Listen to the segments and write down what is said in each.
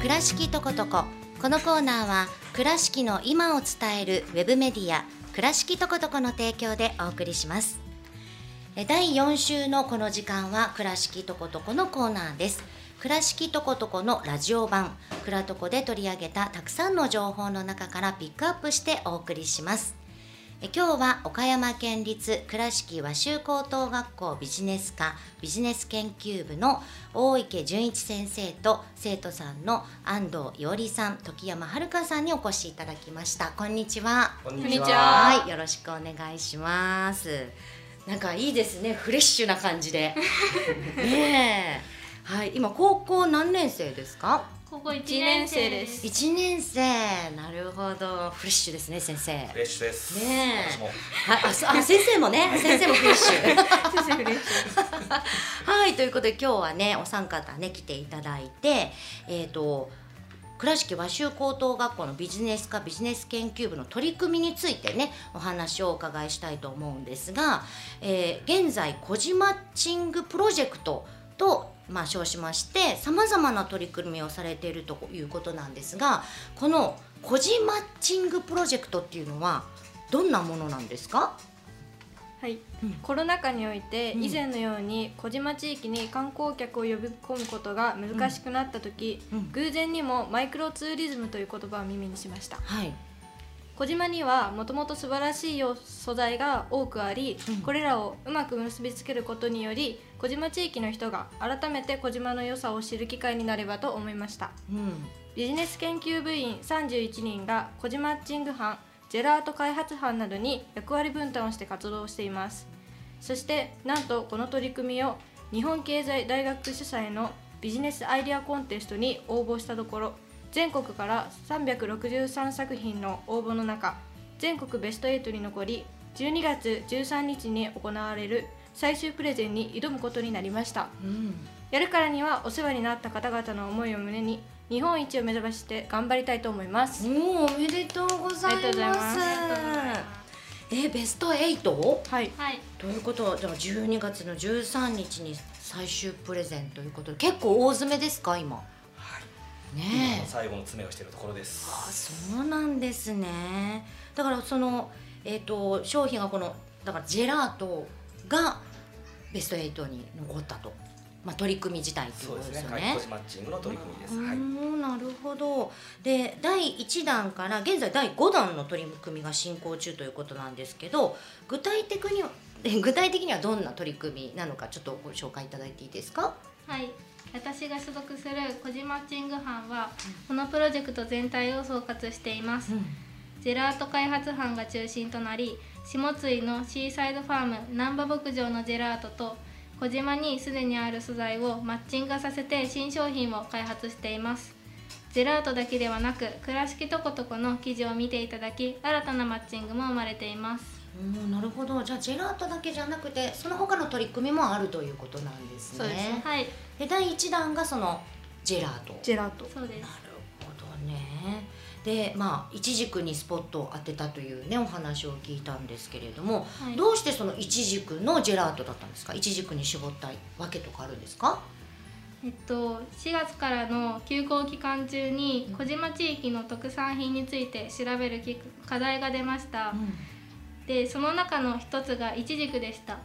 倉敷とことここのコーナーは倉敷の今を伝えるウェブメディア倉敷とことこの提供でお送りします。え第4週のこの時間は倉敷とことこのコーナーです。倉敷とことこのラジオ版クラトコで取り上げたたくさんの情報の中からピックアップしてお送りします。今日は岡山県立倉敷和州高等学校ビジネス科ビジネス研究部の大池純一先生と生徒さんの安藤伊織さん時山遥さんにお越しいただきました。こんにちは。こんにちは。はいよろしくお願いします。なんかいいですね。フレッシュな感じで。ねえ。はい今高校何年生ですか？高校一年生です。一年生なるほどフレッシュですね 先生フレッシュです。ねえ私もはい、あ、そあ、先生もね、先生もフレッシュ。はい、ということで、今日はね、お三方ね、来ていただいて。えっ、と。倉敷和州高等学校のビジネス科ビジネス研究部の取り組みについてねお話をお伺いしたいと思うんですが、えー現在コジマッチングプロジェクトと、まあ、称しましてさまざまな取り組みをされているということなんですがこのコジマッチングプロジェクトっていうのはどんなものなんですか？はい、うん。コロナ禍においてうん。以前のように小島地域に観光客を呼び込むことが難しくなった時、うん。偶然にもマイクロツーリズムという言葉を耳にしました。はい。小島にはもともと素晴らしいよ素材が多くあり、うん。これらをうまく結びつけることにより小島地域の人が改めて小島の良さを知る機会になればと思いました。うん。ビジネス研究部員31人が小島マッチング班ジェラート開発班などに役割分担をして活動しています。そしてなんとこの取り組みを日本経済大学主催のビジネスアイデアコンテストに応募したところ全国から363作品の応募の中全国ベスト8に残り12月13日に行われる最終プレゼンに挑むことになりましたうんやるからにはお世話になった方々の思いを胸に日本一を目指して頑張りたいと思います。おお、おめでとうございありがとうございま。ますすえ、ベスト 8? はい。はい、ということ？は、じゃあ12月の13日に最終プレゼンということ？で、結構大詰めですか、今？はい。ねえ。最後の詰めをしているところです。あ、そうなんですね。だから、その、えっ、と、商品がこの、だからジェラートがベスト8に残ったと。まあ、取り組み自体ということそうですすよねはい、コ。ジマッチングの取り組みです。はい。んなるほどで第1弾から現在第5弾の取り組みが進行中ということなんですけど具体的に 具体的にはどんな取り組みなのかちょっとご紹介いただいていいですか？はい、私が所属するコジマッチング班は、このプロジェクト全体を総括しています。ジェラート開発班が中心となり、下津井のシーサイドファーム難波牧場のジェラートと小島にすでにある素材をマッチングさせて新商品を開発しています。ジェラートだけではなく、倉敷とことこの記事を見ていただき、新たなマッチングも生まれています。うんなるほどじゃあジェラートだけじゃなくてその他の取り組みもあるということなんですねそうですねはい、で第1弾がそのジェラートジェラート。そうですなる。ほどね。でまあ一軸にスポットを当てたというねお話を聞いたんですけれども、はい。どうしてその一軸のジェラートだったんですか？一軸に絞ったわけとかあるんですか？えっと、4月からの休校期間中に小島地域の特産品について調べるき課題が出ました。でその中の一つがイチジクでした。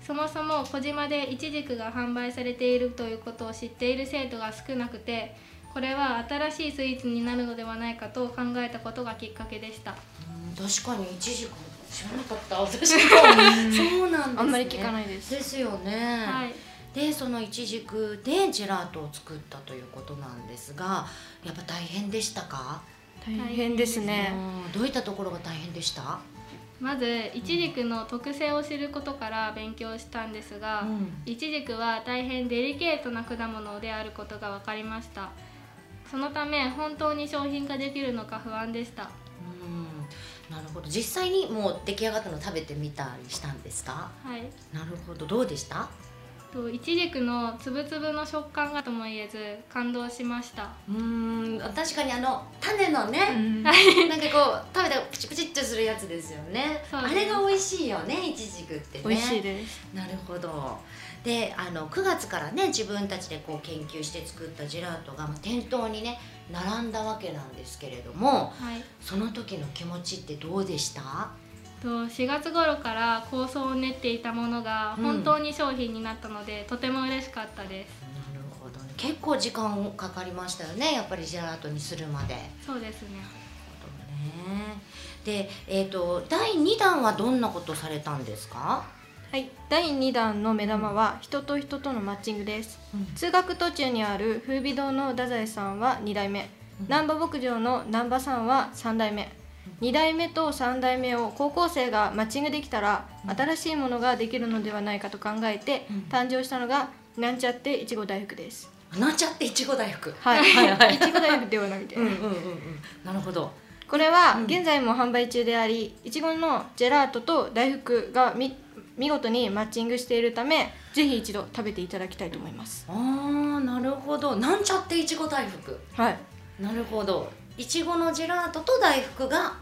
そもそも小島でイチジクが販売されているということを知っている生徒が少なくてこれは新しいスイーツになるのではないかと考えたことがきっかけでした。うん。確かに。一軸知らなかった。私もそうなんです、ね、あんまり聞かないです。ですよね、はい。でその一軸でジェラートを作ったということなんですがやっぱ大変でしたか、大変ですね。うん。どういったところが大変でした、まずイチジクの特性を知ることから勉強したんですが、うん。イチジクは大変デリケートな果物であることが分かりましたそのため本当に商品化できるのか不安でした。うん。なるほど。実際にもう出来上がったの食べてみたりしたんですか？はい。なるほど。どうでした？とイチジクのつぶつぶの食感がとも言えず感動しました。うん。確かにあの種のね、うん。なんかこう食べたらプチプチってするやつですよね。あれが美味しいよねいちじくってね。美味しいです。なるほどであの9月からね自分たちでこう研究して作ったジェラートがまあ店頭にね並んだわけなんですけれどもはい。その時の気持ちってどうでした？と4月頃から構想を練っていたものがうん。本当に商品になったので、とても嬉しかったです。なるほどね。結構時間かかりましたよねやっぱりジェラートにするまで。そうですね。ね。で、えー、と第2弾はどんなことされたんですか、はい。第2弾の目玉は人と人とのマッチングです。通学途中にある風美堂の太宰さんは2代目。難波牧場の難波さんは3代目。2代目と3代目を高校生がマッチングできたら新しいものができるのではないかと考えてうん。誕生したのがなんちゃっていちご大福です。なんちゃっていちご大福。はい。はいはいい。ちご大福ではなくて。うんうんうんうん。なるほど。これはうん。現在も販売中でありいちごのジェラートと大福がみ見事にマッチングしているためぜひ一度食べていただきたいと思います。あーなるほど。なんちゃっていちご大福。はい。なるほど。いちごのジェラートと大福が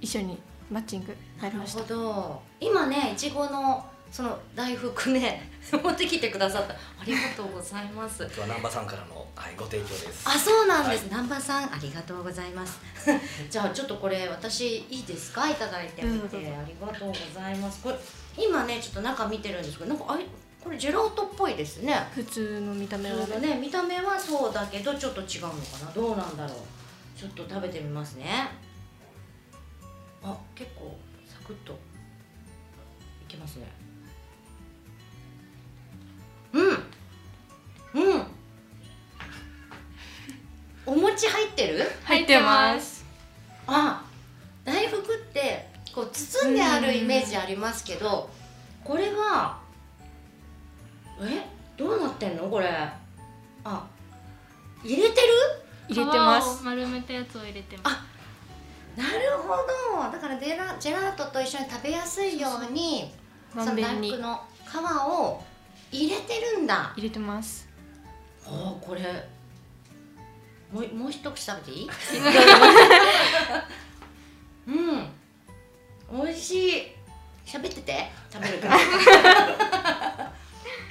一緒にマッチングなるほ入りましたど。今ねいちごのその大福ね持ってきてくださった。ありがとうございます。今日は南波さんからの、はい、ご提供です。あそうなんです、はい。南波さんありがとうございます。じゃあちょっとこれ私いいですか？いただいてみて。ありがとうございます。これ今ねちょっと中見てるんですけどなんかあれ？これジェラートっぽいですね。普通の見た目はそうだね見た目はそうだけどちょっと違うのかな？どうなんだろう？ちょっと食べてみますね。あ結構サクッと。いけますねうん。うん。お餅入ってる？入ってます。あ大福ってこう包んであるイメージありますけどこれはえ？どうなってんの？これ。あ入れてる？入れてま皮す。を丸めたやつを入れてます。なるほど。だからジェラジェラートと一緒に食べやすいように。その大福の皮を入れてるんだ。入れてます。あこれ。もうもう一口食べていい？うん。美味しい。喋ってて。食べるから。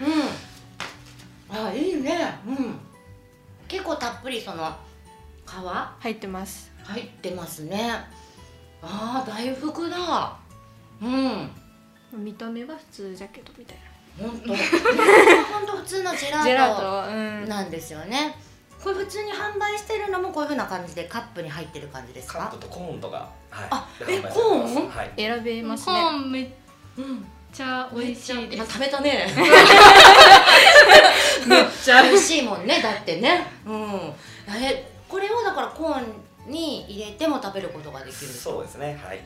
うん。あいいね。うん。結構たっぷりその皮？入ってます。入ってますね。あー大福だ。うん。見た目は普通じゃけどみたい本当 本当普通のジェラートなジェラートうんなんですよね。これ普通に販売してるのもこういう風な感じでカップに入ってる感じですか？カップ？とコーンとか、はい、あえコーン？はい選べますコーねンめっうん。ちゃ美味しいです今食べたね。めっちゃ美味しい もんねだってね。うん。えこれをだからコーンに入れても食べることができる。そうですねはい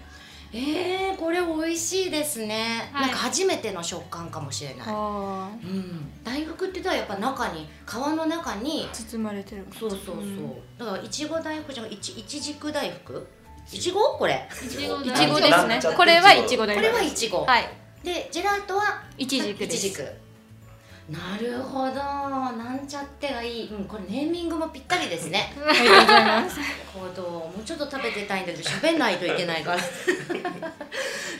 えー、これ美味しいですね。はいなんか初めての食感かもしれない。あうん。大福って言ったらやっぱ中に皮の中にー包まれてるそうそうそう。んだからいちご大福じゃいちいちじく大福？いちごこれ？いちごですねこれはいちごでこれはいちご。はいでジェラートはいちじくですいちじくなるほど。なんちゃってがいい、うん、これネーミングもぴったりですね。ありがとうございます。なるほどもうちょっと食べてたいんだけど喋んないといけないから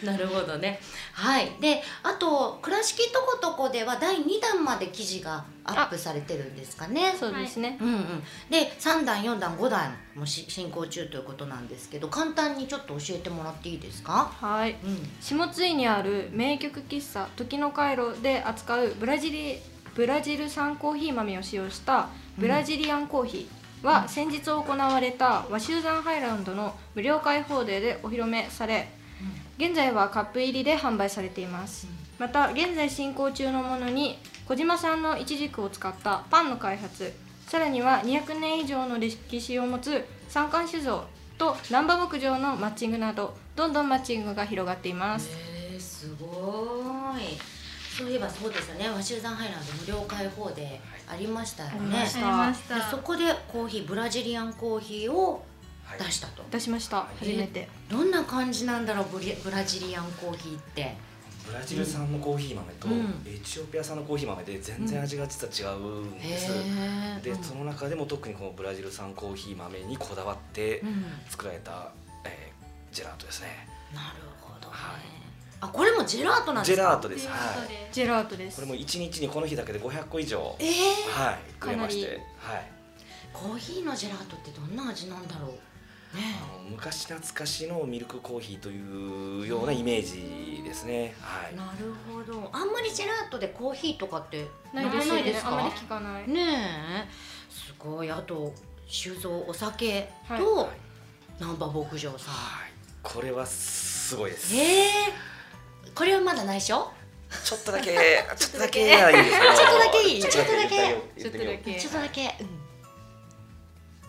なるほどね。はい。であと「倉敷とことこ」では第2弾まで記事がアップされてるんですかね。そうですね。うんうん、で3弾4弾5弾もし進行中ということなんですけど簡単にちょっと教えてもらっていいですか、はい。うん、下津井にある名曲喫茶時の回路で扱うブラジリブラジル産コーヒー豆を使用したブラジリアンコーヒーは先日行われた和集山ハイランドの無料開放デーでお披露目され現在はカップ入りで販売されています。また現在進行中のものに小島産のイチジクを使ったパンの開発さらには200年以上の歴史を持つ三冠酒造と難波牧場のマッチングなどどんどんマッチングが広がっています。へえすごい。そういえばそうですよね。和集山ハイランド無料開放でありましたよね。ありました。でそこでコーヒーブラジリアンコーヒーをはい出したと、出しました。初めて。どんな感じなんだろうブリブラジリアンコーヒーって。ブラジル産のコーヒー豆と、うん。エチオピア産のコーヒー豆で全然味が実は違うんへです、うん。その中でも特にこのブラジル産コーヒー豆にこだわってうん。作られた、えージェラートですね。なるほどね、はい。あこれもジェラートなんですか？ジェラートです。はい。ジェラートです。これも一日にこの日だけで500個以上えー、はいくれまして。はい。コーヒーのジェラートってどんな味なんだろう？ねあの昔懐かしのミルクコーヒーというようなイメージですね。はい。なるほど。あんまりジェラートでコーヒーとかってないですよないですか？ねあまり聞かない。ねえ。すごい。あと酒造お酒はい。と難波牧場さん、はい。これはすごいです。えー、これはまだ内緒？ちょっとだけちょっとだけはいいですけど ちょっとだけいい？ちょっとだけちょっとだけ。ちょっとだけ、うん、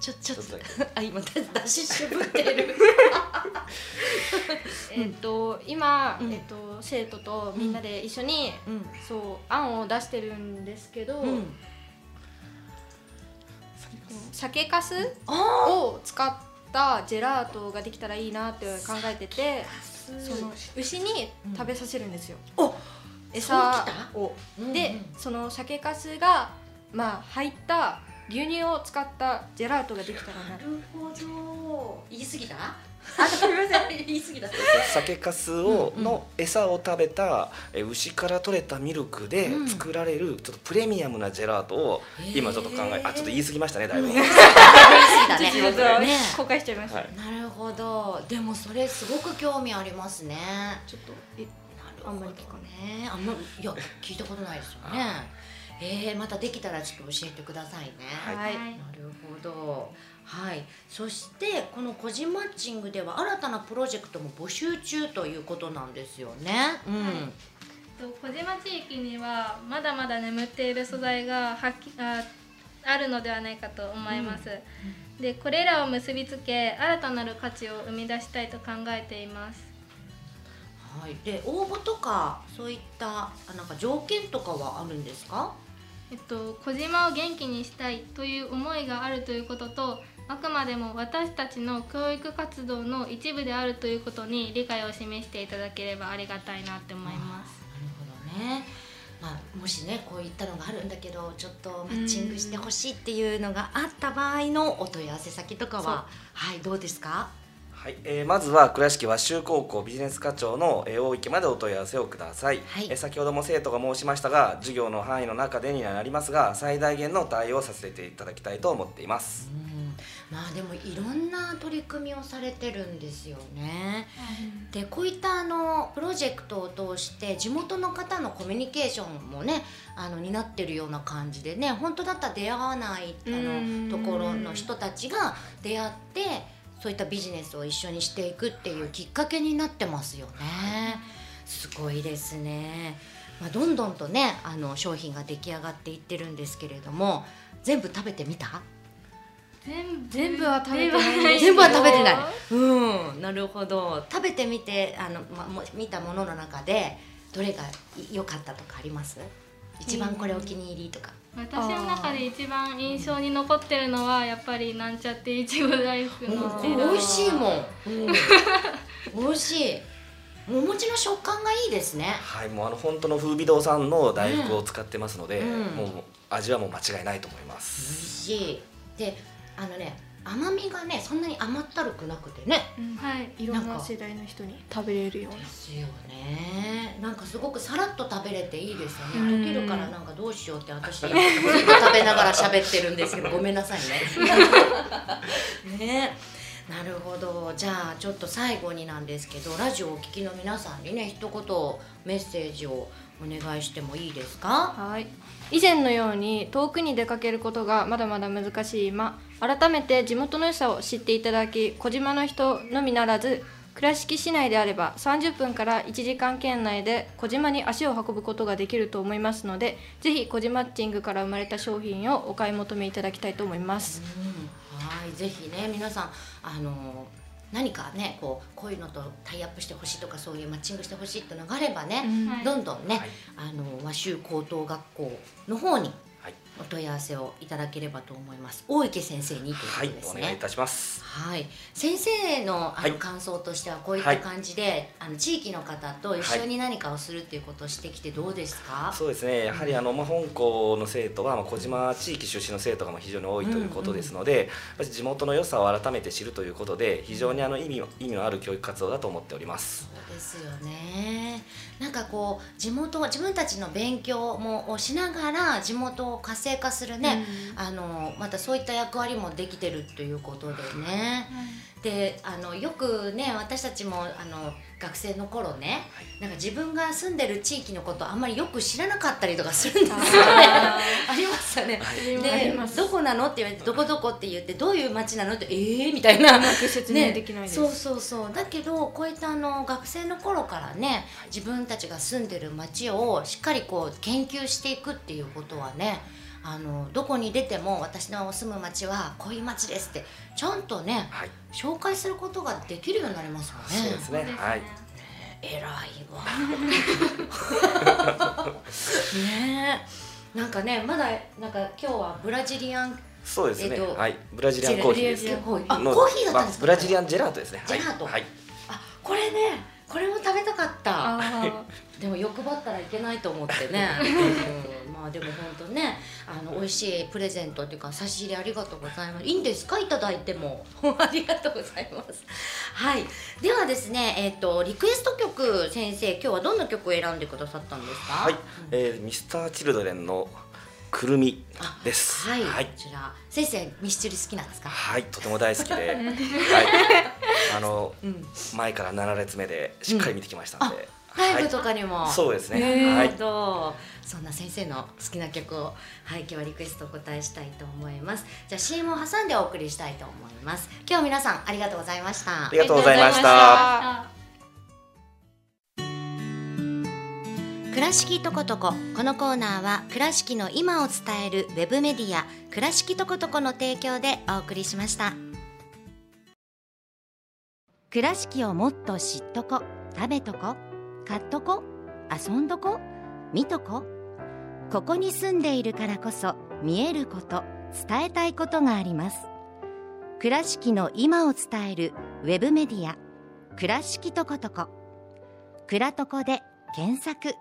ちょちょっと。あ今出し渋ってる。えっと今、うん。えっと生徒とみんなで一緒に、うん。そう案を出してるんですけど、うん。酒粕あを使ったジェラートができたらいいなって考えててその牛に食べさせるんですよ、お餌を。うんでその酒粕がまあ入った牛乳を使ったジェラートができたらな。なるほど。言い過ぎた？あすみません。言い過ぎた。酒粕をの餌を食べたえ牛から取れたミルクでうん。作られるちょっとプレミアムなジェラートを今ちょっと考えあちょっと言い過ぎましたねだいぶ、言い過ぎ実物た。ね。ね公開しちゃいました、はい。なるほど。でもそれすごく興味ありますね。ちょっとえなるほどあんまり聞かねあんまいや聞いたことないですよねえー、またできたらちょっと教えてくださいね。はい。はい、なるほど。はい。そしてこの「個人マッチング」では新たなプロジェクトも募集中ということなんですよね。うん、と小島地域にはまだまだ眠っている素材が発揮ああるのではないかと思います、でこれらを結びつけ新たなる価値を生み出したいと考えています。はい、で応募とかそういったあなんか条件とかはあるんですか？えっと、小島を元気にしたいという思いがあるということとあくまでも私たちの教育活動の一部であるということに理解を示していただければありがたいなって思います。なるほどね。まあ、もしねこういったのがあるんだけどちょっとマッチングしてほしいっていうのがあった場合のお問い合わせ先とかははいどうですか？はい、えーまずは倉敷和州高校ビジネス課長の、えー大池までお問い合わせをください、はい。えー先ほども生徒が申しましたが授業の範囲の中でにはなりますが最大限の対応をさせていただきたいと思っています。うん。まあでもいろんな取り組みをされてるんですよね。でこういったあのプロジェクトを通して地元の方のコミュニケーションもねあの担ってるような感じでね本当だったら出会わないあうん。のところの人たちが出会ってそういったビジネスを一緒にしていくっていうきっかけになってますよね。すごいですね。まあ、どんどんとねあの商品が出来上がっていってるんですけれども全部食べてみた？全部全部は食べてない全部は食べてない。うん、なるほど。食べてみて、あの、ま、も見たものの中で、どれが良かったとかあります？一番これお気に入りとか。私の中で一番印象に残ってるのはやっぱりなんちゃっていちご大福の美味しいもん。うん、美味しい。お餅の食感がいいですね。はいもうあの本当の風美堂さんの大福を使ってますので、うんもう味はもう間違いないと思いま美味す、しい。で、あのね、甘みがね、そんなに甘ったるくなくてね。うんはいいろんな世代の人に食べれるようなですよね。なんかすごくさらっと食べれていいですよね。うん溶けるからなんかどうしようって私ずっと食べながら喋ってるんですけどごめんなさいね。ね。なるほど。じゃあちょっと最後になんですけど、ラジオをお聞きの皆さんにね一言メッセージをお願いしてもいいですか？はい以前のように遠くに出かけることがまだまだ難しい今改めて地元の良さを知っていただき小島の人のみならず倉敷市内であれば30分から1時間圏内で小島に足を運ぶことができると思いますのでぜひ小島マッチングから生まれた商品をお買い求めいただきたいと思います。うん、はい、ぜひね、皆さん、あの何かね、こう、こういうのとタイアップしてほしいとか、そういうマッチングしてほしいっていうのがあればね。うんはいどんどんね、はいあの和州高等学校の方にはいお問い合わせをいただければと思います。大池先生にというこはいとですね。お願いいたします。はい、先生のあはい。の感想としてはこういった感じで、あの地域の方と一緒に何かをするっていうことをしてきてどうですか、そうですね。やはりあの、まあ、本校の生徒は、まあ、小島地域出身の生徒がまあ非常に多いということですので、やっぱり地元の良さを改めて知るということで非常にあの意味意味のある教育活動だと思っております。そうですよね。なんかこう地元自分たちの勉強もをしながら地元を活性化するね、あのまたそういった役割もできてるということでね。であのよくね私たちもあの学生の頃ね、なんか自分が住んでる地域のことあんまりよく知らなかったりとかするんですよね。あ りましたね。でどこなのって言われてどこどこって言ってどういう町なのってええー、みたいな。うまく説明できないです、そうそうそう。だけどこういったあの学生の頃からね自分たちが住んでる町をしっかりこう研究していくっていうことはねあのどこに出ても私の住む町はこういう町ですってちゃんとねはい、紹介することができるようになりますもんね。そうですね。はい。偉いわ ねえなんかねまだなんか今日はブラジリアンそうですね。えっとはい。ブラジリアンコーヒーですジェラコーヒーあのコーヒーだったんですか？まあブラジリアンジェラートですね。ジェラートはい。あこれねこれも食べたかった。あ でも欲張ったらいけないと思ってね、うん、まあでも本当ねあの美味しいプレゼントっていうか差し入れありがとうございます。いいんですか？いただいても。ありがとうございます。はい。ではですねえっ、とリクエスト曲先生今日はどんな曲を選んでくださったんですか？はい。えーミスターチルドレンのくるみです。はい、はい。こ。ちら。先生ミスチル好きなんですか？はい、とても大好きで、はい、あのうん。前から7列目でしっかり見てきましたので、ライブとはかにも、い、そうですね。ねえはい、とそんな先生の好きな曲をはい今日はリクエストお答えしたいと思います。じゃあ CM を挟んでお送りしたいと思います。今日皆さんありがとうございました。ありがとうございました。倉敷とことここのコーナーは倉敷の今を伝えるウェブメディア倉敷とことこの提供でお送りしました倉敷をもっと知っとこ食べとこ買っとこ遊んどこ見とこ。ここに住んでいるからこそ見えること伝えたいことがあります。倉敷の今を伝えるウェブメディア倉敷とことこ。倉とこで検索。